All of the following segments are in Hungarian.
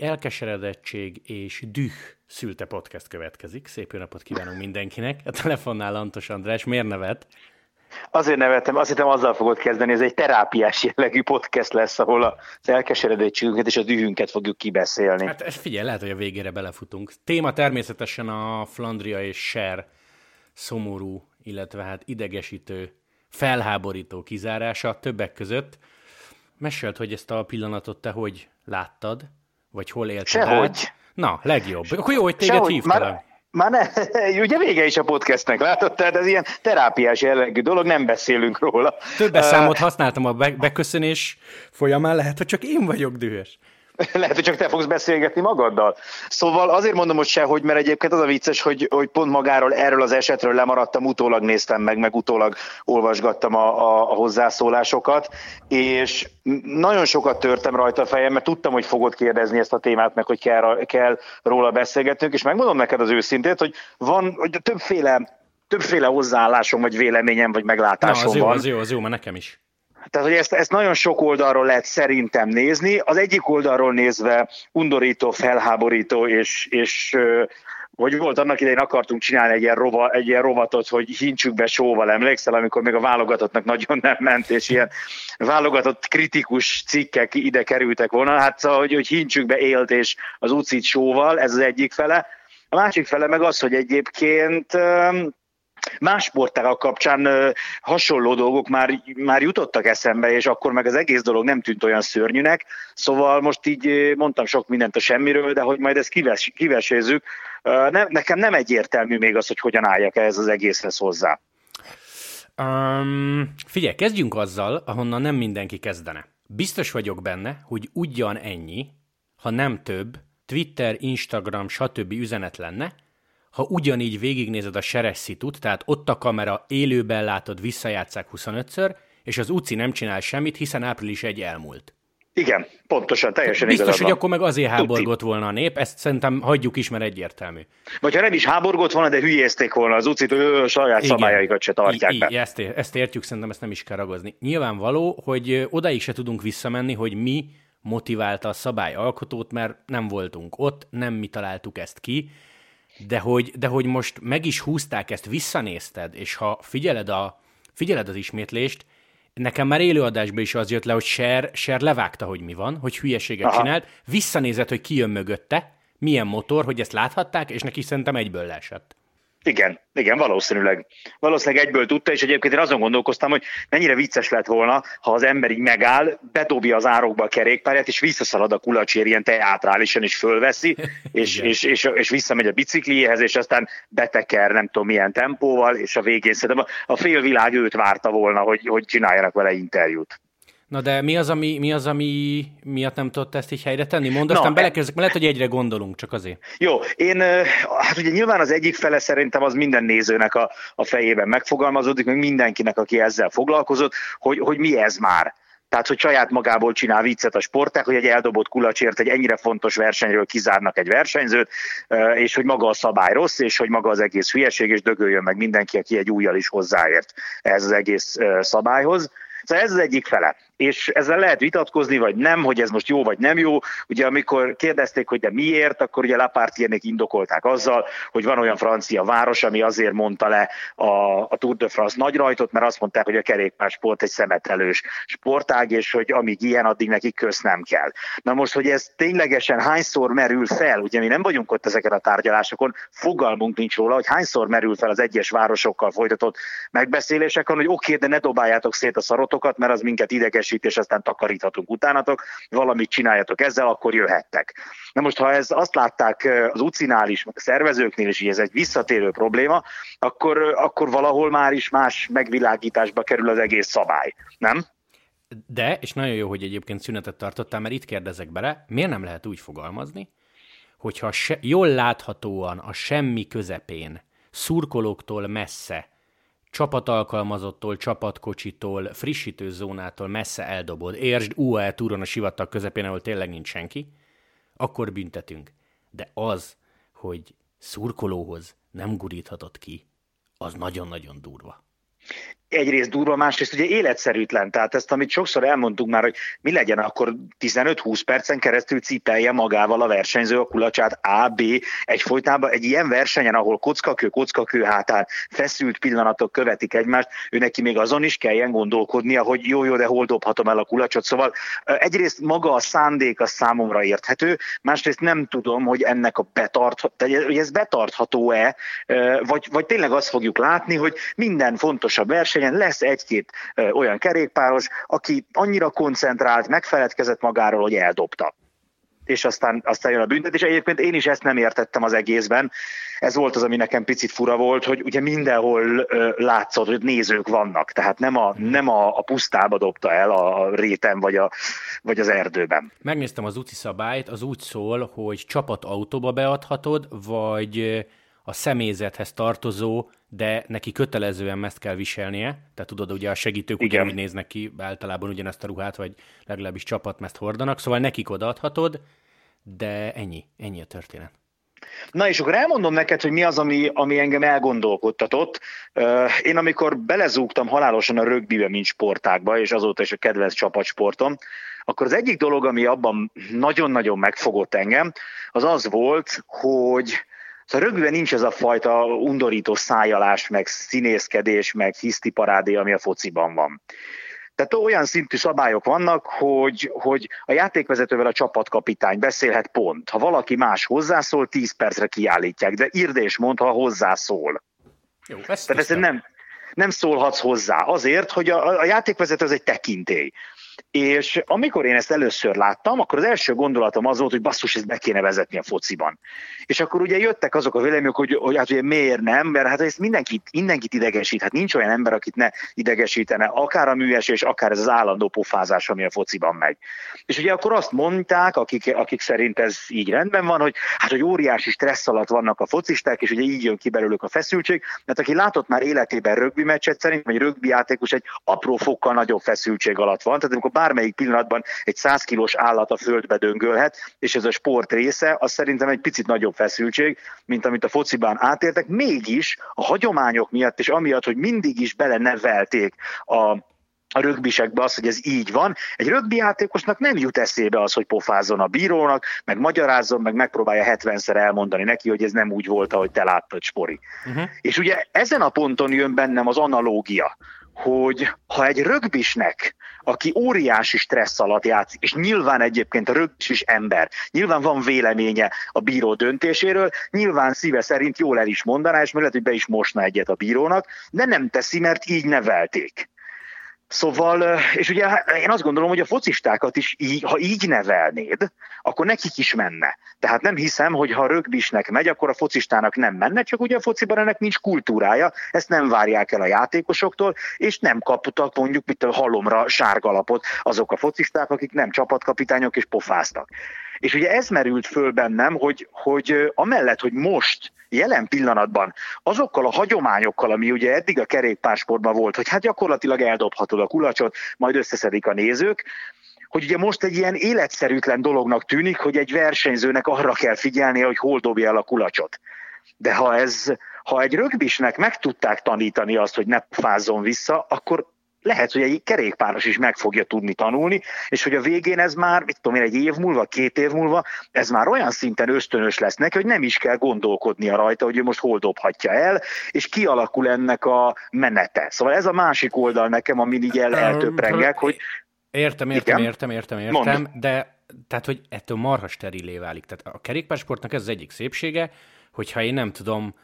elkeseredettség és düh szülte podcast következik. Szép jó napot kívánunk mindenkinek. A telefonnál Lantos András, miért nevet? Azért nevettem, azt hittem azzal fogod kezdeni, ez egy terápiás jellegű podcast lesz, ahol az elkeseredettségünket és a dühünket fogjuk kibeszélni. Hát figyelj, lehet, hogy a végére belefutunk. Téma természetesen a Flandria és Ser szomorú, illetve hát idegesítő, felháborító kizárása többek között. Mesélt, hogy ezt a pillanatot te hogy láttad, vagy hol élted Sehogy. át? Na, legjobb. Akkor jó, hogy téged Sehogy. hívtalak. Már, már ne, ugye vége is a podcastnek, látod? Tehát ez ilyen terápiás jellegű dolog, nem beszélünk róla. Többes számot használtam a be- beköszönés folyamán, lehet, hogy csak én vagyok dühös. Lehet, hogy csak te fogsz beszélgetni magaddal. Szóval azért mondom, hogy sehogy, mert egyébként az a vicces, hogy, hogy pont magáról, erről az esetről lemaradtam, utólag néztem meg, meg utólag olvasgattam a, a, a hozzászólásokat, és nagyon sokat törtem rajta a fejem, mert tudtam, hogy fogod kérdezni ezt a témát, meg hogy kell, kell róla beszélgetnünk, és megmondom neked az őszintét, hogy van hogy többféle többféle hozzáállásom, vagy véleményem, vagy meglátásom Na, az jó, van. az jó, az jó, mert nekem is. Tehát, hogy ezt, ezt nagyon sok oldalról lehet szerintem nézni. Az egyik oldalról nézve undorító, felháborító, és, és hogy volt annak idején akartunk csinálni egy ilyen, rova, egy ilyen rovatot, hogy hintsük be sóval, emlékszel, amikor még a válogatottnak nagyon nem ment, és ilyen válogatott kritikus cikkek ide kerültek volna, hát szóval, hogy, hogy hintsük be élt és az ucit sóval, ez az egyik fele. A másik fele meg az, hogy egyébként más sportágak kapcsán hasonló dolgok már, már jutottak eszembe, és akkor meg az egész dolog nem tűnt olyan szörnyűnek, szóval most így mondtam sok mindent a semmiről, de hogy majd ezt kives, kivesézzük, ne, nekem nem egyértelmű még az, hogy hogyan álljak ehhez az egészhez hozzá. Um, figyelj, kezdjünk azzal, ahonnan nem mindenki kezdene. Biztos vagyok benne, hogy ugyan ennyi, ha nem több, Twitter, Instagram, stb. üzenet lenne, ha ugyanígy végignézed a seres szitut, tehát ott a kamera, élőben látod, visszajátszák 25-ször, és az UCI nem csinál semmit, hiszen április egy elmúlt. Igen, pontosan, teljesen Biztos, igazad hogy akkor meg azért háborgott volna a nép, ezt szerintem hagyjuk is, mert egyértelmű. Vagy ha nem is háborgott volna, de hülyézték volna az ucit, ő saját Igen. szabályaikat se tartják I- be. I- ezt, ezt értjük, szerintem ezt nem is kell ragozni. Nyilvánvaló, hogy ö, odáig se tudunk visszamenni, hogy mi motiválta a szabályalkotót, mert nem voltunk ott, nem mi találtuk ezt ki, de hogy, de hogy most meg is húzták ezt, visszanézted, és ha figyeled, a, figyeled az ismétlést, nekem már élőadásban is az jött le, hogy Ser, Ser levágta, hogy mi van, hogy hülyeséget Aha. csinált, visszanézed, hogy ki jön mögötte, milyen motor, hogy ezt láthatták, és neki szerintem egyből leesett. Igen, igen, valószínűleg. Valószínűleg egyből tudta, és egyébként én azon gondolkoztam, hogy mennyire vicces lett volna, ha az ember így megáll, bedobja az árokba a kerékpárját, és visszaszalad a kulacsér ilyen teátrálisan, és fölveszi, és, és, és, és visszamegy a bicikliéhez, és aztán beteker nem tudom milyen tempóval, és a végén szerintem a, a félvilág őt várta volna, hogy, hogy csináljanak vele interjút. Na de mi az, ami, mi az, ami miatt nem tudott ezt így helyre tenni? Mondd, aztán e- belekezdek, mert lehet, hogy egyre gondolunk, csak azért. Jó, én, hát ugye nyilván az egyik fele szerintem az minden nézőnek a, a fejében megfogalmazódik, meg mindenkinek, aki ezzel foglalkozott, hogy, hogy mi ez már. Tehát, hogy saját magából csinál viccet a sporták, hogy egy eldobott kulacsért egy ennyire fontos versenyről kizárnak egy versenyzőt, és hogy maga a szabály rossz, és hogy maga az egész hülyeség, és dögöljön meg mindenki, aki egy újjal is hozzáért ehhez az egész szabályhoz. Szóval ez az egyik fele. És ezzel lehet vitatkozni, vagy nem, hogy ez most jó, vagy nem jó. Ugye amikor kérdezték, hogy de miért, akkor ugye Lapartiernek indokolták azzal, hogy van olyan francia város, ami azért mondta le a, a Tour de France nagy rajtot, mert azt mondták, hogy a kerékpársport egy szemetelős sportág, és hogy amíg ilyen, addig neki kösz nem kell. Na most, hogy ez ténylegesen hányszor merül fel, ugye mi nem vagyunk ott ezeken a tárgyalásokon, fogalmunk nincs róla, hogy hányszor merül fel az egyes városokkal folytatott megbeszéléseken, hogy oké, okay, de ne dobáljátok szét a szarotokat, mert az minket idegesít, és aztán takaríthatunk utánatok, valamit csináljatok ezzel, akkor jöhettek. Na most, ha ez azt látták az ucinál is, szervezőknél is, hogy ez egy visszatérő probléma, akkor, akkor valahol már is más megvilágításba kerül az egész szabály, nem? De, és nagyon jó, hogy egyébként szünetet tartottál, mert itt kérdezek bele, miért nem lehet úgy fogalmazni, hogyha se, jól láthatóan a semmi közepén, szurkolóktól messze, csapatalkalmazottól, csapatkocsitól, frissítőzónától messze eldobod, értsd UAE túron a sivatag közepén, ahol tényleg nincs senki, akkor büntetünk. De az, hogy szurkolóhoz nem guríthatott ki, az nagyon-nagyon durva. Egyrészt durva, másrészt ugye életszerűtlen. Tehát ezt, amit sokszor elmondtunk már, hogy mi legyen akkor 15-20 percen keresztül cipelje magával a versenyző a kulacsát A, B, egyfolytában egy ilyen versenyen, ahol kockakő, kockakő hátán feszült pillanatok követik egymást, ő neki még azon is kelljen gondolkodnia, hogy jó, jó, de hol dobhatom el a kulacsot. Szóval egyrészt maga a szándék a számomra érthető, másrészt nem tudom, hogy ennek a betart, hogy ez betartható-e, vagy, vagy tényleg azt fogjuk látni, hogy minden fontosabb versenyen lesz egy-két olyan kerékpáros, aki annyira koncentrált, megfeledkezett magáról, hogy eldobta és aztán, aztán jön a büntetés. Egyébként én is ezt nem értettem az egészben. Ez volt az, ami nekem picit fura volt, hogy ugye mindenhol ö, látszott, hogy nézők vannak, tehát nem a, nem a, a pusztába dobta el a, réten vagy, a, vagy az erdőben. Megnéztem az úti szabályt, az úgy szól, hogy csapatautóba beadhatod, vagy a személyzethez tartozó, de neki kötelezően ezt kell viselnie. Tehát tudod, ugye a segítők Igen. úgy néznek ki, általában ugyanezt a ruhát, vagy legalábbis csapatmezt hordanak, szóval nekik odaadhatod, de ennyi, ennyi a történet. Na és akkor elmondom neked, hogy mi az, ami, ami engem elgondolkodtatott. Én amikor belezúgtam halálosan a rögbibe, mint sportákba, és azóta is a kedvenc csapatsportom, akkor az egyik dolog, ami abban nagyon-nagyon megfogott engem, az az volt, hogy Szóval rögtön nincs ez a fajta undorító szájalás, meg színészkedés, meg hisztiparádé, ami a fociban van. Tehát olyan szintű szabályok vannak, hogy, hogy a játékvezetővel a csapatkapitány beszélhet pont. Ha valaki más hozzászól, 10 percre kiállítják, de írd és mond, ha hozzászól. Jó, ezt Tehát ez nem, nem szólhatsz hozzá. Azért, hogy a, a játékvezető az egy tekintély. És amikor én ezt először láttam, akkor az első gondolatom az volt, hogy basszus, ezt be kéne vezetni a fociban. És akkor ugye jöttek azok a vélemények, hogy, hogy hát ugye miért nem, mert hát ezt mindenkit, mindenkit idegesít. Hát nincs olyan ember, akit ne idegesítene, akár a műesés, akár ez az állandó pofázás, ami a fociban megy. És ugye akkor azt mondták, akik, akik szerint ez így rendben van, hogy hát, hogy óriási stressz alatt vannak a focisták, és ugye így jön ki belőlük a feszültség, mert aki látott már életében rögbi meccset, szerint, vagy rögbi játékos egy apró fokkal nagyobb feszültség alatt van. Tehát amikor bármelyik pillanatban egy 100 kilós állat a földbe döngölhet, és ez a sport része, az szerintem egy picit nagyobb feszültség, mint amit a fociban átértek, mégis a hagyományok miatt, és amiatt, hogy mindig is belenevelték a a rögbisekbe az, hogy ez így van. Egy rögbi játékosnak nem jut eszébe az, hogy pofázzon a bírónak, meg magyarázzon, meg megpróbálja 70-szer elmondani neki, hogy ez nem úgy volt, ahogy te láttad, Spori. Uh-huh. És ugye ezen a ponton jön bennem az analógia, hogy ha egy rögbisnek, aki óriási stressz alatt játszik, és nyilván egyébként a rögbis is ember, nyilván van véleménye a bíró döntéséről, nyilván szíve szerint jól el is mondaná, és lehet, hogy be is mosna egyet a bírónak, de nem teszi, mert így nevelték. Szóval, és ugye én azt gondolom, hogy a focistákat is, ha így nevelnéd, akkor nekik is menne. Tehát nem hiszem, hogy ha rögbisnek megy, akkor a focistának nem menne, csak ugye a fociban ennek nincs kultúrája, ezt nem várják el a játékosoktól, és nem kaptak mondjuk mint a halomra sárgalapot azok a focisták, akik nem csapatkapitányok és pofáztak. És ugye ez merült föl bennem, hogy, hogy amellett, hogy most jelen pillanatban azokkal a hagyományokkal, ami ugye eddig a kerékpársportban volt, hogy hát gyakorlatilag eldobhatod a kulacsot, majd összeszedik a nézők, hogy ugye most egy ilyen életszerűtlen dolognak tűnik, hogy egy versenyzőnek arra kell figyelnie, hogy hol dobja el a kulacsot. De ha ez, ha egy rögbisnek meg tudták tanítani azt, hogy ne fázzon vissza, akkor lehet, hogy egy kerékpáros is meg fogja tudni tanulni, és hogy a végén ez már, mit tudom én, egy év múlva, két év múlva, ez már olyan szinten ösztönös lesz neki, hogy nem is kell gondolkodnia rajta, hogy ő most hol dobhatja el, és kialakul ennek a menete. Szóval ez a másik oldal nekem, amin így el, eltöprengek, hogy... Értem, értem, Igen? értem, értem, értem, Mondd. de tehát, hogy ettől marha sterilé válik. Tehát a kerékpársportnak ez az egyik szépsége, hogyha én nem tudom,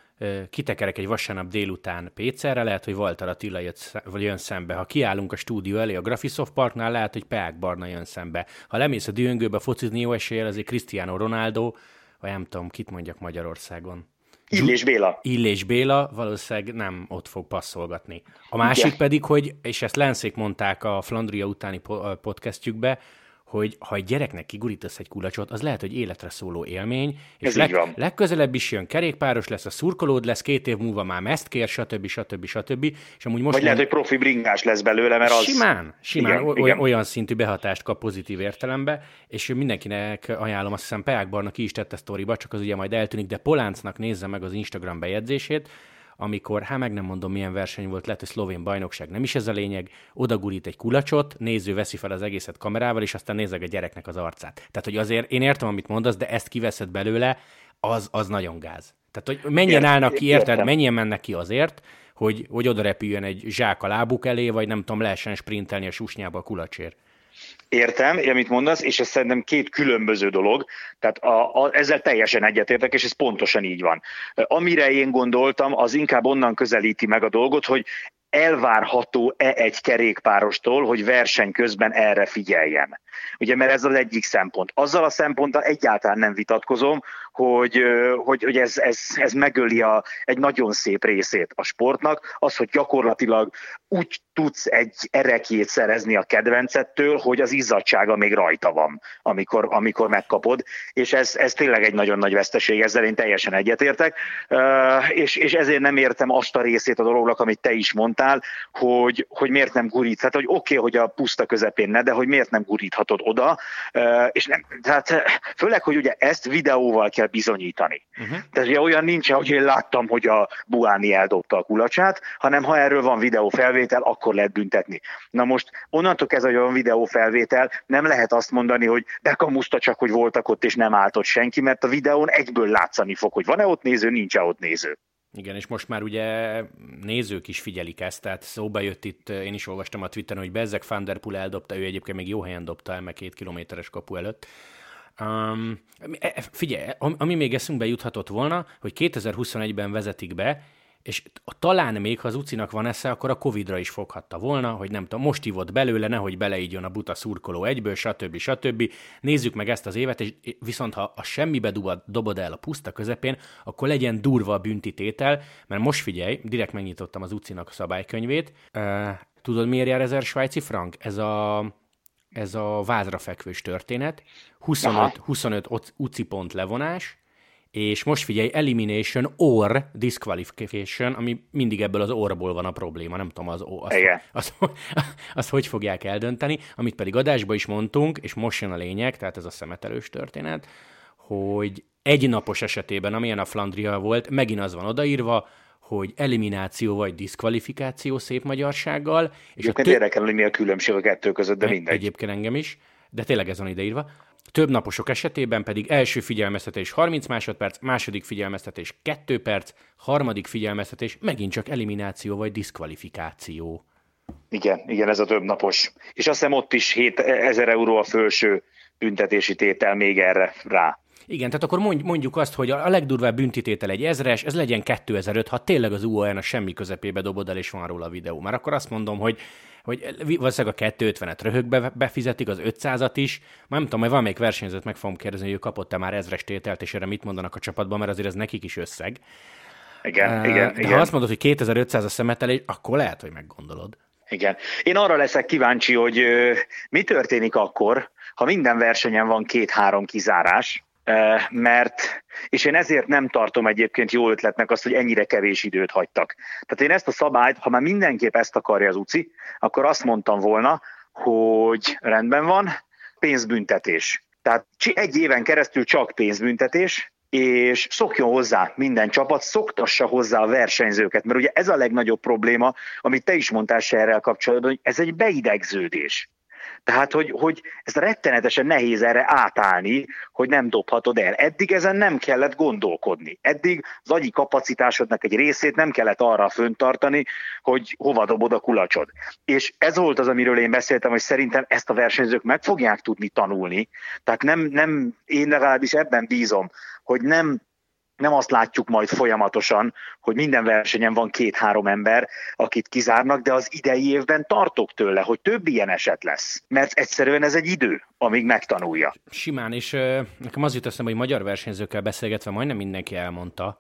kitekerek egy vasárnap délután Pécerre, lehet, hogy Walter Attila jött, vagy jön szembe. Ha kiállunk a stúdió elé a Graphisoft Parknál, lehet, hogy Peák Barna jön szembe. Ha lemész a dühöngőbe focizni jó eséllyel, azért Cristiano Ronaldo, vagy nem tudom, kit mondjak Magyarországon. Illés Béla. Illés Béla valószínűleg nem ott fog passzolgatni. A másik Igen. pedig, hogy, és ezt Lenszék mondták a Flandria utáni podcastjükbe, hogy ha egy gyereknek kigurítasz egy kulacsot, az lehet, hogy életre szóló élmény, és Ez leg, legközelebb is jön kerékpáros lesz, a szurkolód lesz, két év múlva már ezt kér, stb. stb. stb. És amúgy most Vagy lehet, hogy profi bringás lesz belőle, mert az... Simán, simán igen, olyan, igen. olyan szintű behatást kap pozitív értelembe, és mindenkinek ajánlom, azt hiszem Peák Barna ki is tette sztoriba, csak az ugye majd eltűnik, de Poláncnak nézze meg az Instagram bejegyzését, amikor, hát meg nem mondom milyen verseny volt, lehet, hogy szlovén bajnokság, nem is ez a lényeg, odagurít egy kulacsot, néző veszi fel az egészet kamerával, és aztán nézeg a gyereknek az arcát. Tehát, hogy azért én értem, amit mondasz, de ezt kiveszed belőle, az, az nagyon gáz. Tehát, hogy mennyien állnak ki, érted, mennyien mennek ki azért, hogy, hogy oda repüljön egy zsák a lábuk elé, vagy nem tudom, lehessen sprintelni a susnyába a kulacsért. Értem, amit mondasz, és ez szerintem két különböző dolog, tehát a, a, ezzel teljesen egyetértek, és ez pontosan így van. Amire én gondoltam, az inkább onnan közelíti meg a dolgot, hogy elvárható-e egy kerékpárostól, hogy verseny közben erre figyeljen. Ugye, mert ez az egyik szempont. Azzal a szemponttal egyáltalán nem vitatkozom, hogy, hogy, hogy ez, ez, ez megöli a, egy nagyon szép részét a sportnak, az, hogy gyakorlatilag úgy tudsz egy erekjét szerezni a kedvencettől, hogy az izzadsága még rajta van, amikor, amikor megkapod, és ez, ez tényleg egy nagyon nagy veszteség, ezzel én teljesen egyetértek, és, és ezért nem értem azt a részét a dolognak, amit te is mondtál, hogy, hogy miért nem gurít. Tehát, hogy oké, okay, hogy a puszta közepén ne, de hogy miért nem guríthatod oda, és nem, tehát főleg, hogy ugye ezt videóval kell bizonyítani. Uh-huh. Tehát ugye olyan nincs, hogy én láttam, hogy a Buáni eldobta a kulacsát, hanem ha erről van videófelvétel, akkor akkor lehet büntetni. Na most onnantól kezdve, hogy van videófelvétel, nem lehet azt mondani, hogy bekamuszta csak, hogy voltak ott, és nem állt ott senki, mert a videón egyből látszani fog, hogy van-e ott néző, nincs-e ott néző. Igen, és most már ugye nézők is figyelik ezt, tehát szóba jött itt, én is olvastam a Twitteren, hogy Bezzek Van eldobta, ő egyébként még jó helyen dobta el, meg két kilométeres kapu előtt. Um, figyelj, ami még eszünkbe juthatott volna, hogy 2021-ben vezetik be, és talán még, ha az Ucinak van esze, akkor a Covid-ra is foghatta volna, hogy nem tudom, most ivott belőle, nehogy beleígyon a buta szurkoló egyből, stb. stb. Nézzük meg ezt az évet, és viszont ha a semmibe dobod, el a puszta közepén, akkor legyen durva a büntitétel, mert most figyelj, direkt megnyitottam az Ucinak a szabálykönyvét. Tudod, miért jár ezer svájci frank? Ez a, ez a vázra fekvős történet. 25, 25 uci pont levonás, és most figyelj, elimination or disqualification, ami mindig ebből az orból van a probléma, nem tudom, az, azt, azt, azt, azt hogy fogják eldönteni, amit pedig adásba is mondtunk, és most jön a lényeg, tehát ez a szemetelős történet, hogy egy napos esetében, amilyen a Flandria volt, megint az van odaírva, hogy elimináció vagy diszkvalifikáció szép magyarsággal. És Egyébként tö- érdekel, hogy mi a különbség a kettő között, de mindegy. Egyébként engem is, de tényleg ez van ideírva. Több naposok esetében pedig első figyelmeztetés 30 másodperc, második figyelmeztetés 2 perc, harmadik figyelmeztetés megint csak elimináció vagy diszkvalifikáció. Igen, igen, ez a több napos. És azt hiszem ott is 7000 euró a felső büntetési tétel még erre rá. Igen, tehát akkor mondjuk azt, hogy a legdurvább büntitétel egy ezres, ez legyen 2005, ha tényleg az UON a semmi közepébe dobod el, és van róla a videó. Már akkor azt mondom, hogy hogy valószínűleg a 250-et röhögbe befizetik, az 500-at is. Már nem tudom, hogy van még versenyzőt, meg fogom kérdezni, hogy ő kapott-e már ezres tételt, és erre mit mondanak a csapatban, mert azért ez nekik is összeg. Igen, uh, igen, De igen. ha azt mondod, hogy 2500 a szemetelés, akkor lehet, hogy meggondolod. Igen. Én arra leszek kíváncsi, hogy mi történik akkor, ha minden versenyen van két-három kizárás, mert, és én ezért nem tartom egyébként jó ötletnek azt, hogy ennyire kevés időt hagytak. Tehát én ezt a szabályt, ha már mindenképp ezt akarja az UCI, akkor azt mondtam volna, hogy rendben van, pénzbüntetés. Tehát egy éven keresztül csak pénzbüntetés, és szokjon hozzá minden csapat, szoktassa hozzá a versenyzőket, mert ugye ez a legnagyobb probléma, amit te is mondtál se erre kapcsolatban, hogy ez egy beidegződés. Tehát, hogy, hogy ez rettenetesen nehéz erre átállni, hogy nem dobhatod el. Eddig ezen nem kellett gondolkodni. Eddig az agyi kapacitásodnak egy részét nem kellett arra föntartani, hogy hova dobod a kulacsod. És ez volt az, amiről én beszéltem, hogy szerintem ezt a versenyzők meg fogják tudni tanulni. Tehát nem, nem én legalábbis ebben bízom, hogy nem nem azt látjuk majd folyamatosan, hogy minden versenyen van két-három ember, akit kizárnak, de az idei évben tartok tőle, hogy több ilyen eset lesz. Mert egyszerűen ez egy idő, amíg megtanulja. Simán, és uh, nekem az jut eszembe, hogy magyar versenyzőkkel beszélgetve majdnem mindenki elmondta,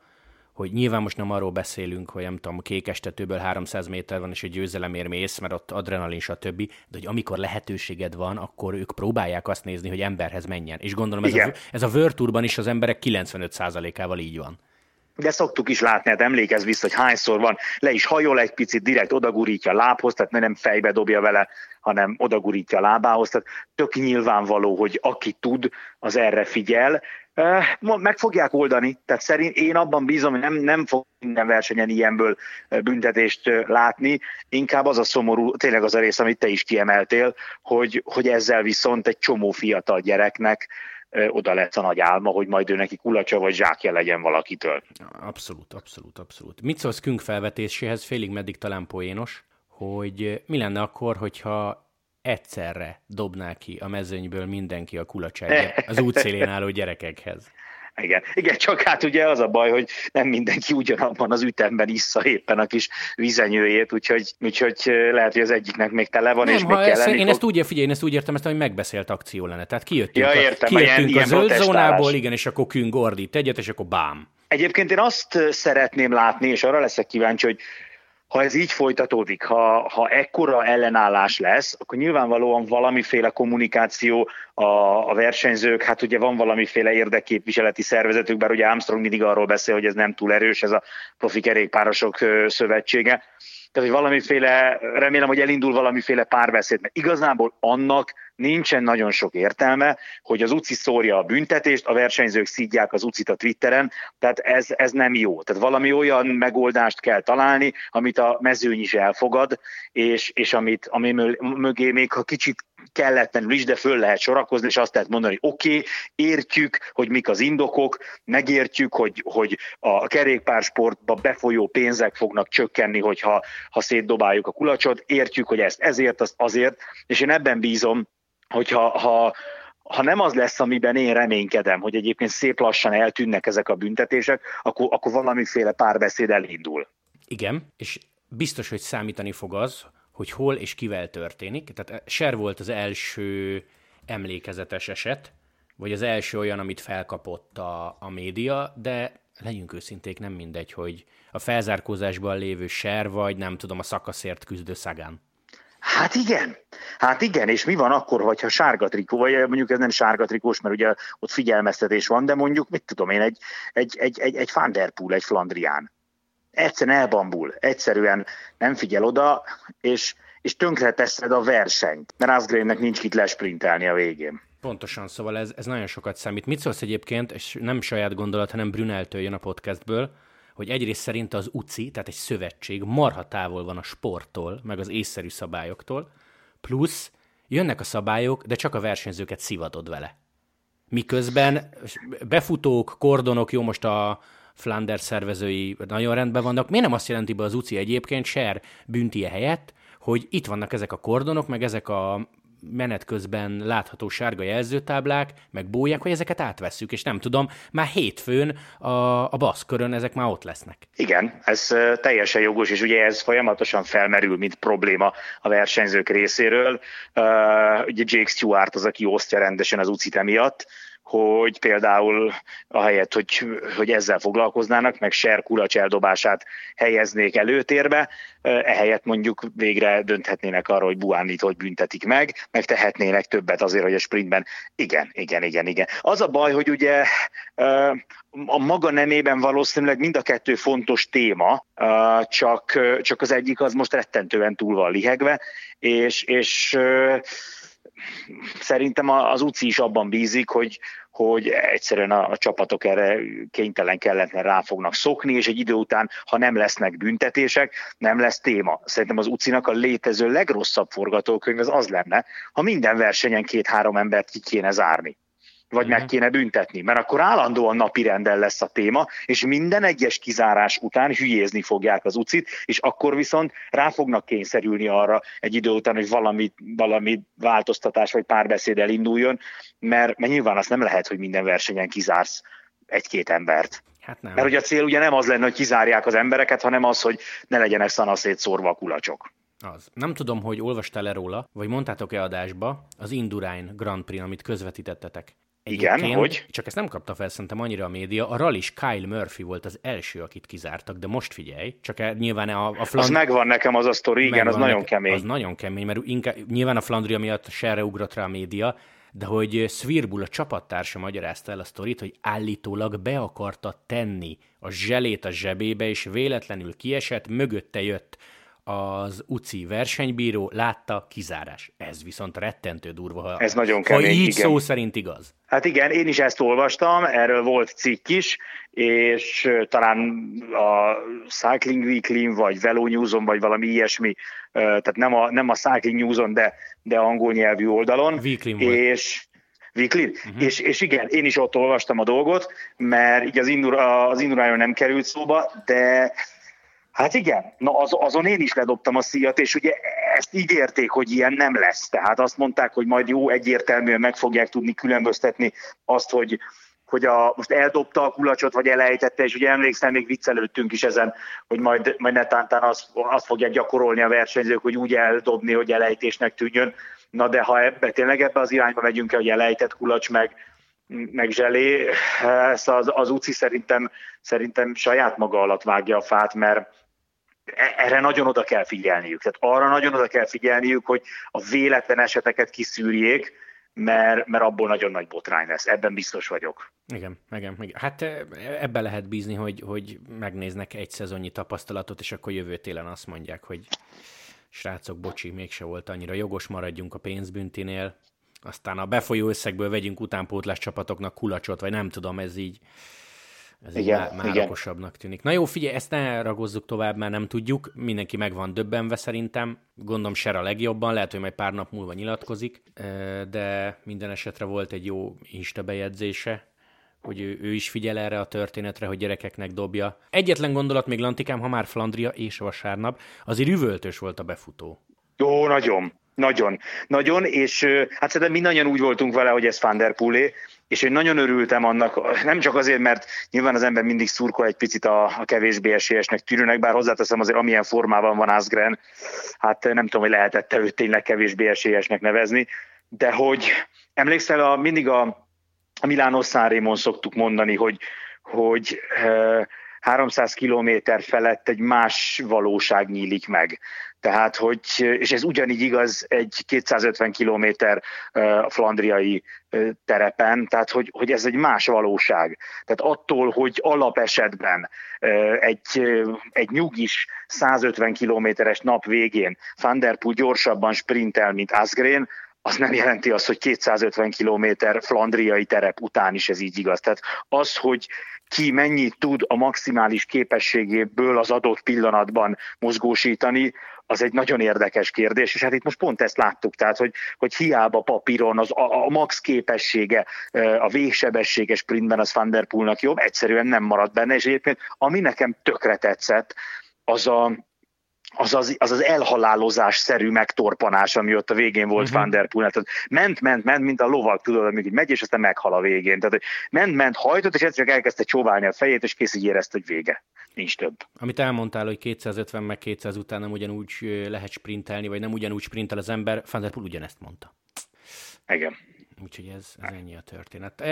hogy nyilván most nem arról beszélünk, hogy nem tudom, kékestetőből 300 méter van, és egy győzelemért mész, mert ott adrenalin, stb. De hogy amikor lehetőséged van, akkor ők próbálják azt nézni, hogy emberhez menjen. És gondolom ez a, ez a World Tourban is az emberek 95%-ával így van. De szoktuk is látni, hát emlékezz vissza, hogy hányszor van, le is hajol egy picit, direkt odagurítja a lábhoz, tehát nem fejbe dobja vele, hanem odagurítja a lábához. Tehát tök nyilvánvaló, hogy aki tud, az erre figyel, Meg fogják oldani, tehát szerint én abban bízom, hogy nem, nem fog minden versenyen ilyenből büntetést látni, inkább az a szomorú, tényleg az a rész, amit te is kiemeltél, hogy, hogy ezzel viszont egy csomó fiatal gyereknek oda lesz a nagy álma, hogy majd ő neki kulacsa vagy zsákja legyen valakitől. Abszolút, abszolút, abszolút. Mit szólsz Künk felvetéséhez, félig meddig talán poénos, hogy mi lenne akkor, hogyha egyszerre dobná ki a mezőnyből mindenki a kulacsát az útszélén álló gyerekekhez. Igen. Igen, csak hát ugye az a baj, hogy nem mindenki ugyanabban az ütemben issza éppen a kis vizenyőjét, úgyhogy, úgyhogy lehet, hogy az egyiknek még tele van, nem, és még kell Én ezt úgy, figyelj, én ezt úgy értem, ezt, hogy megbeszélt akció lenne. Tehát kijöttünk, ja, értem, a, kijöttünk ilyen, a zöld zónából, igen, és akkor künk ordít egyet, és akkor bám. Egyébként én azt szeretném látni, és arra leszek kíváncsi, hogy ha ez így folytatódik, ha, ha ekkora ellenállás lesz, akkor nyilvánvalóan valamiféle kommunikáció a, a versenyzők, hát ugye van valamiféle érdekképviseleti szervezetük, bár ugye Armstrong mindig arról beszél, hogy ez nem túl erős, ez a profi kerékpárosok szövetsége. Tehát, hogy valamiféle, remélem, hogy elindul valamiféle párbeszéd, mert igazából annak nincsen nagyon sok értelme, hogy az UCI szórja a büntetést, a versenyzők szídják az UCI-t a Twitteren, tehát ez, ez nem jó. Tehát valami olyan megoldást kell találni, amit a mezőny is elfogad, és, és amit, ami mögé még ha kicsit kelletlenül is, de föl lehet sorakozni, és azt lehet mondani, hogy oké, okay, értjük, hogy mik az indokok, megértjük, hogy, hogy a kerékpársportba befolyó pénzek fognak csökkenni, hogyha ha szétdobáljuk a kulacsot, értjük, hogy ezt ezért, azt azért, és én ebben bízom, hogyha ha, ha nem az lesz, amiben én reménykedem, hogy egyébként szép lassan eltűnnek ezek a büntetések, akkor, akkor valamiféle párbeszéd elindul. Igen, és biztos, hogy számítani fog az, hogy hol és kivel történik. Tehát Ser volt az első emlékezetes eset, vagy az első olyan, amit felkapott a, a média, de legyünk őszinték, nem mindegy, hogy a felzárkózásban lévő Ser, vagy nem tudom, a szakaszért küzdő Szagán. Hát igen, hát igen, és mi van akkor, hogyha sárga trikó, vagy mondjuk ez nem sárga trikós, mert ugye ott figyelmeztetés van, de mondjuk, mit tudom én, egy, egy, egy, egy, egy Van Der Poel, egy Flandrián. Egyszerűen elbambul, egyszerűen nem figyel oda, és, és tönkre teszed a versenyt, mert Asgreennek nincs kit lesprintelni a végén. Pontosan, szóval ez, ez nagyon sokat számít. Mit szólsz egyébként, és nem saját gondolat, hanem Bruneltől jön a podcastből, hogy egyrészt szerint az UCI, tehát egy szövetség marha távol van a sporttól, meg az észszerű szabályoktól, plusz jönnek a szabályok, de csak a versenyzőket szivatod vele. Miközben befutók, kordonok, jó most a Flanders szervezői nagyon rendben vannak, miért nem azt jelenti be az UCI egyébként, ser büntie helyett, hogy itt vannak ezek a kordonok, meg ezek a menet közben látható sárga jelzőtáblák, meg bóják, hogy ezeket átvesszük, és nem tudom, már hétfőn a, a baszkörön ezek már ott lesznek. Igen, ez teljesen jogos, és ugye ez folyamatosan felmerül, mint probléma a versenyzők részéről. Uh, ugye Jake Stewart az, aki osztja rendesen az ucit emiatt, hogy például ahelyett, hogy, hogy ezzel foglalkoznának, meg ser kulacs eldobását helyeznék előtérbe, ehelyett mondjuk végre dönthetnének arról, hogy Buánit hogy büntetik meg, meg tehetnének többet azért, hogy a sprintben igen, igen, igen, igen. Az a baj, hogy ugye a maga nemében valószínűleg mind a kettő fontos téma, csak, csak az egyik az most rettentően túl van lihegve, és, és szerintem az UCI is abban bízik, hogy, hogy egyszerűen a, a csapatok erre kénytelen kelletlen rá fognak szokni, és egy idő után, ha nem lesznek büntetések, nem lesz téma. Szerintem az UCI-nak a létező legrosszabb forgatókönyv az az lenne, ha minden versenyen két-három embert ki kéne zárni vagy meg kéne büntetni, mert akkor állandóan napirenden lesz a téma, és minden egyes kizárás után hülyézni fogják az ucit, és akkor viszont rá fognak kényszerülni arra egy idő után, hogy valami, valami változtatás vagy párbeszéd elinduljon, mert, mert nyilván azt nem lehet, hogy minden versenyen kizársz egy-két embert. Hát nem. Mert ugye a cél ugye nem az lenne, hogy kizárják az embereket, hanem az, hogy ne legyenek szanaszét szórva a kulacsok. Az. Nem tudom, hogy olvastál-e róla, vagy mondtátok-e adásba az Indurain Grand Prix, amit közvetítettetek. Igen, hogy? Csak ezt nem kapta fel szerintem annyira a média. A rallis Kyle Murphy volt az első, akit kizártak, de most figyelj, csak nyilván a, a Fland... Az megvan nekem az a sztori, igen, az nagyon kemény. Az nagyon kemény, mert inkább, nyilván a Flandria miatt serre ugrott rá a média, de hogy Svirbul, a csapattársa magyarázta el a sztorit, hogy állítólag be akarta tenni a zselét a zsebébe, és véletlenül kiesett, mögötte jött az UCI versenybíró látta kizárás. Ez viszont rettentő durva, ha, Ez nagyon kemény, ha így igen. szó szerint igaz. Hát igen, én is ezt olvastam, erről volt cikk is, és talán a Cycling Weekly vagy Velo News-on, vagy valami ilyesmi, tehát nem a, nem a Cycling News-on, de, de angol nyelvű oldalon. Weekly és Weekly? Uh-huh. És, és igen, én is ott olvastam a dolgot, mert így az, indur, az indurájon nem került szóba, de Hát igen, na az, azon én is ledobtam a szíjat, és ugye ezt ígérték, hogy ilyen nem lesz. Tehát azt mondták, hogy majd jó, egyértelműen meg fogják tudni különböztetni azt, hogy, hogy a, most eldobta a kulacsot, vagy elejtette, és ugye emlékszem, még viccelődtünk is ezen, hogy majd, majd netántán azt, azt fogják gyakorolni a versenyzők, hogy úgy eldobni, hogy elejtésnek tűnjön. Na de ha ebbe, tényleg ebbe az irányba megyünk el, hogy elejtett kulacs meg, meg zselé, ez az, az UCI szerintem, szerintem saját maga alatt vágja a fát, mert erre nagyon oda kell figyelniük. Tehát arra nagyon oda kell figyelniük, hogy a véletlen eseteket kiszűrjék, mert, mert abból nagyon nagy botrány lesz. Ebben biztos vagyok. Igen, igen, igen. Hát e, ebbe lehet bízni, hogy, hogy megnéznek egy szezonnyi tapasztalatot, és akkor jövő télen azt mondják, hogy srácok, bocsi, mégse volt annyira jogos, maradjunk a pénzbüntinél, aztán a befolyó összegből vegyünk utánpótlás csapatoknak kulacsot, vagy nem tudom, ez így ez igen, már, már igen. okosabbnak tűnik. Na jó, figyelj, ezt ne ragozzuk tovább, mert nem tudjuk. Mindenki meg van döbbenve szerintem. Gondolom Ser a legjobban, lehet, hogy majd pár nap múlva nyilatkozik, de minden esetre volt egy jó Insta bejegyzése, hogy ő, ő is figyel erre a történetre, hogy gyerekeknek dobja. Egyetlen gondolat még Lantikám, ha már Flandria és vasárnap, azért üvöltös volt a befutó. Jó, nagyon. Nagyon, nagyon, és hát szerintem mindannyian úgy voltunk vele, hogy ez Van der Poolé, és én nagyon örültem annak, nem csak azért, mert nyilván az ember mindig szurkol egy picit a, a kevésbé esélyesnek tűrőnek, bár hozzáteszem azért, amilyen formában van Asgren, hát nem tudom, hogy lehetette őt tényleg kevésbé esélyesnek nevezni, de hogy emlékszel, a, mindig a, a Milánó Szárémon szoktuk mondani, hogy, hogy 300 kilométer felett egy más valóság nyílik meg. Tehát, hogy, és ez ugyanígy igaz egy 250 kilométer flandriai terepen, tehát, hogy, hogy ez egy más valóság. Tehát attól, hogy alapesetben egy, egy nyugis 150 kilométeres nap végén Van der Poel gyorsabban sprintel, mint Asgreen, az nem jelenti azt, hogy 250 kilométer flandriai terep után is ez így igaz. Tehát az, hogy ki mennyit tud a maximális képességéből az adott pillanatban mozgósítani, az egy nagyon érdekes kérdés, és hát itt most pont ezt láttuk, tehát hogy, hogy hiába papíron az, a, a max képessége, a végsebességes sprintben az Van der Poelnak jobb, egyszerűen nem maradt benne, és egyébként ami nekem tökre tetszett, az a, az az, az, az elhalálozás-szerű megtorpanás, ami ott a végén volt uh-huh. Van der Poel. Tehát ment, ment, ment, mint a lovak, tudod, amikor megy, és aztán meghal a végén. Tehát ment, ment, hajtott, és egyszer csak elkezdte csóválni a fejét, és kész így érezte, hogy vége. Nincs több. Amit elmondtál, hogy 250 meg 200 után nem ugyanúgy lehet sprintelni, vagy nem ugyanúgy sprintel az ember, Van der Poel ugyanezt mondta. Igen. Úgyhogy ez, ez ennyi a történet.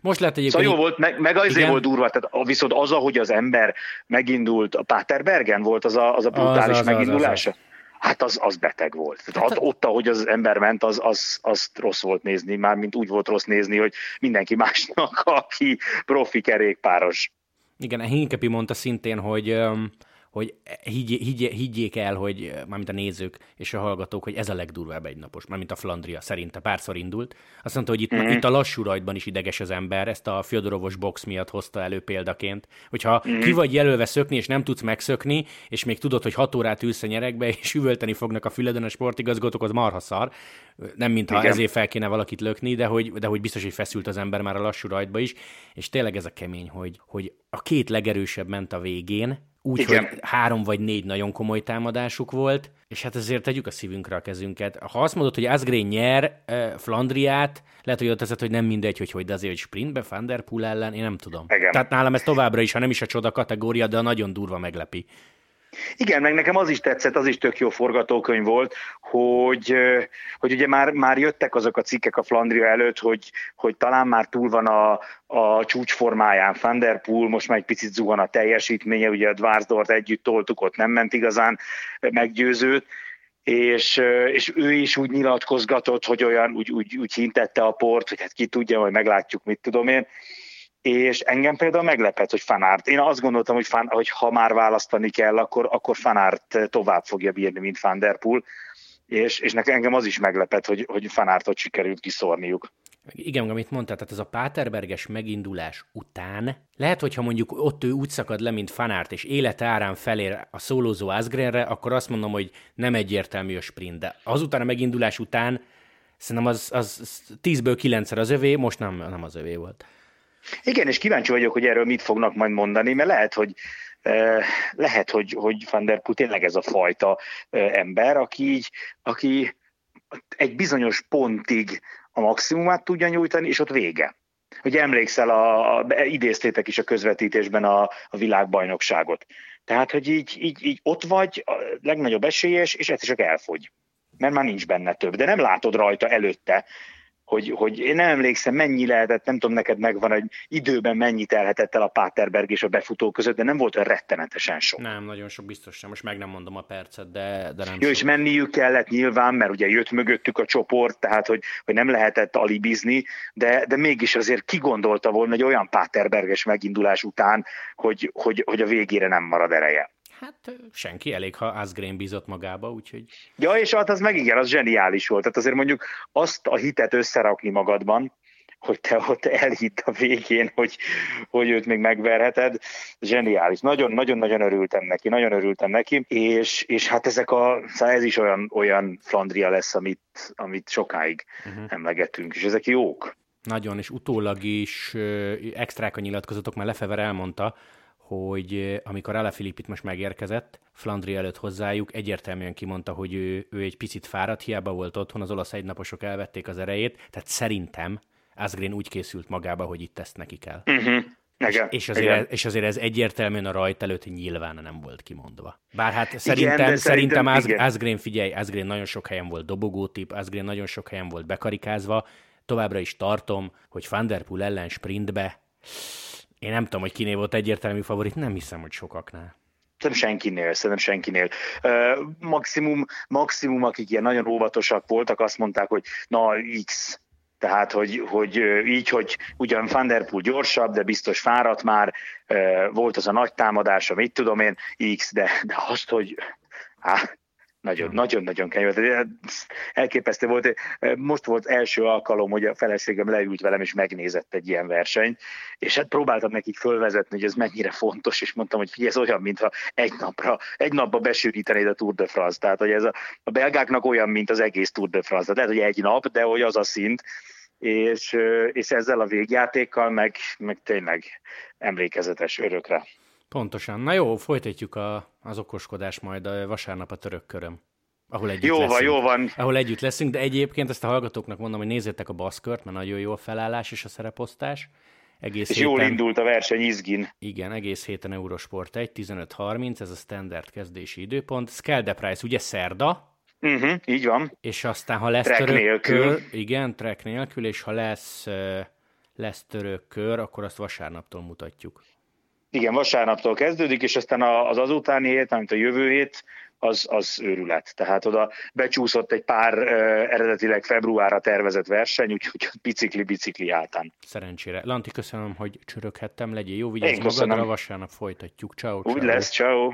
Most lehet egyébként... Szóval jó volt, meg, meg azért volt durva, tehát viszont az, ahogy az ember megindult, a Paterbergen volt az a, az a brutális az, az, megindulása? Az, az, az. Hát az, az beteg volt. Tehát hát, ott, ahogy az ember ment, az, az, az rossz volt nézni, már mint úgy volt rossz nézni, hogy mindenki másnak, aki profi kerékpáros. Igen, Hinkepi mondta szintén, hogy um, hogy higgy, higgy, higgyék el, hogy mármint a nézők és a hallgatók, hogy ez a legdurvább egynapos, mármint a Flandria szerinte párszor indult. Azt mondta, hogy itt, mm-hmm. itt a lassú rajtban is ideges az ember, ezt a Fyodorovos box miatt hozta elő példaként, hogyha mm-hmm. ki vagy jelölve szökni, és nem tudsz megszökni, és még tudod, hogy hat órát ülsz a nyerekbe, és üvölteni fognak a füleden a sportigazgatók, az marha szar. Nem mintha Igen. ezért fel kéne valakit lökni, de hogy, de hogy biztos, hogy feszült az ember már a lassú rajtba is, és tényleg ez a kemény, hogy, hogy a két legerősebb ment a végén, úgy, Igen. hogy három vagy négy nagyon komoly támadásuk volt, és hát ezért tegyük a szívünkre a kezünket. Ha azt mondod, hogy Asgreen nyer uh, Flandriát, lehet, hogy ott teszed, hogy nem mindegy, hogy hogy, de azért, hogy sprintbe Van ellen, én nem tudom. Igen. Tehát nálam ez továbbra is, ha nem is a csoda kategória, de a nagyon durva meglepi. Igen, meg nekem az is tetszett, az is tök jó forgatókönyv volt, hogy, hogy ugye már, már jöttek azok a cikkek a Flandria előtt, hogy, hogy talán már túl van a, a csúcsformáján. Van most már egy picit zuhan a teljesítménye, ugye a Dvársdort együtt toltuk, ott nem ment igazán meggyőzőt, és, és ő is úgy nyilatkozgatott, hogy olyan úgy, úgy, úgy hintette a port, hogy hát ki tudja, hogy meglátjuk, mit tudom én, és engem például meglepett, hogy Fanárt. Én azt gondoltam, hogy, fan, hogy ha már választani kell, akkor, akkor Fanárt tovább fogja bírni, mint Van Der és, és nekem engem az is meglepett, hogy, hogy Fanártot sikerült kiszórniuk. Igen, amit mondtál, tehát ez a Páterberges megindulás után, lehet, hogyha mondjuk ott ő úgy szakad le, mint Fanárt, és élete árán felér a szólózó Asgrenre, akkor azt mondom, hogy nem egyértelmű a sprint, de azután a megindulás után szerintem az, az 10-ből 9 az övé, most nem, nem az övé volt. Igen, és kíváncsi vagyok, hogy erről mit fognak majd mondani, mert lehet, hogy lehet, hogy, hogy Van der Poel tényleg ez a fajta ember, aki így, aki egy bizonyos pontig a maximumát tudja nyújtani, és ott vége. Hogy emlékszel, a, a, idéztétek is a közvetítésben a, a világbajnokságot. Tehát, hogy így, így, így ott vagy, a legnagyobb esélyes, és egyszer csak elfogy. Mert már nincs benne több. De nem látod rajta előtte, hogy, hogy én nem emlékszem, mennyi lehetett, nem tudom, neked megvan, hogy időben mennyi telhetett el a Páterberg és a befutó között, de nem volt olyan rettenetesen sok. Nem, nagyon sok biztos sem. Most meg nem mondom a percet, de, de nem Jó, sok. és menniük kellett nyilván, mert ugye jött mögöttük a csoport, tehát hogy, hogy nem lehetett alibizni, de, de mégis azért kigondolta volna egy olyan Páterberges megindulás után, hogy, hogy, hogy a végére nem marad ereje. Hát senki, elég, ha Asgreen bízott magába, úgyhogy... Ja, és hát az meg igen, az zseniális volt. Tehát azért mondjuk azt a hitet összerakni magadban, hogy te ott elhitt a végén, hogy, hogy őt még megverheted. Zseniális. Nagyon-nagyon-nagyon örültem neki, nagyon örültem neki, és, és hát ezek a, szóval ez is olyan, olyan Flandria lesz, amit, amit sokáig uh-huh. emlegetünk, és ezek jók. Nagyon, és utólag is extrák a nyilatkozatok, mert Lefever elmondta, hogy amikor Alaphilipp itt most megérkezett, Flandri előtt hozzájuk, egyértelműen kimondta, hogy ő, ő egy picit fáradt, hiába volt otthon, az olasz egynaposok elvették az erejét, tehát szerintem Asgreen úgy készült magába, hogy itt ezt neki kell. Uh-huh. Igen, és, és, azért, igen. és azért ez egyértelműen a rajt előtt nyilván nem volt kimondva. Bár hát szerintem, igen, szerintem, szerintem Asgreen, figyelj, Asgreen nagyon sok helyen volt dobogótip, Asgreen nagyon sok helyen volt bekarikázva, továbbra is tartom, hogy Van Der Poel ellen sprintbe én nem tudom, hogy kiné volt egyértelmű favorit, nem hiszem, hogy sokaknál. Nem senkinél, szerintem senkinél. Uh, maximum, maximum, akik ilyen nagyon óvatosak voltak, azt mondták, hogy na X, tehát, hogy, hogy így, hogy ugyan Van Der Poel gyorsabb, de biztos fáradt már, volt az a nagy támadása, mit tudom én, X, de, de azt, hogy hát, nagyon, hmm. nagyon, nagyon kemény Elképesztő volt. Most volt első alkalom, hogy a feleségem leült velem, és megnézett egy ilyen versenyt, és hát próbáltam nekik fölvezetni, hogy ez mennyire fontos, és mondtam, hogy figyelj, ez olyan, mintha egy napra, egy napba besűrítenéd a Tour de France. Tehát, hogy ez a, a belgáknak olyan, mint az egész Tour de France. Tehát lehet, hogy egy nap, de hogy az a szint, és, és ezzel a végjátékkal meg, meg tényleg emlékezetes örökre. Pontosan. Na jó, folytatjuk a, az okoskodás majd a vasárnap a török köröm. Ahol együtt jó leszünk. van, jó van. Ahol együtt leszünk, de egyébként ezt a hallgatóknak mondom, hogy nézzétek a baszkört, mert nagyon jó a felállás és a szereposztás. Egész és héten, jól indult a verseny izgin. Igen, egész héten Eurosport 1, 15.30, ez a standard kezdési időpont. Skelde Price, ugye szerda? Uh-huh, így van. És aztán, ha lesz track török nélkül. Kör, igen, track nélkül, és ha lesz, lesz török kör, akkor azt vasárnaptól mutatjuk. Igen, vasárnaptól kezdődik, és aztán az azutáni hét, amit a jövő hét, az, az őrület. Tehát oda becsúszott egy pár ö, eredetileg februárra tervezett verseny, úgyhogy bicikli-bicikli hátán. Szerencsére. Lanti, köszönöm, hogy csöröghettem. Legyél jó, vigyázz Én magadra, köszönöm. vasárnap folytatjuk. Ciao, ciao. Lesz, ciao.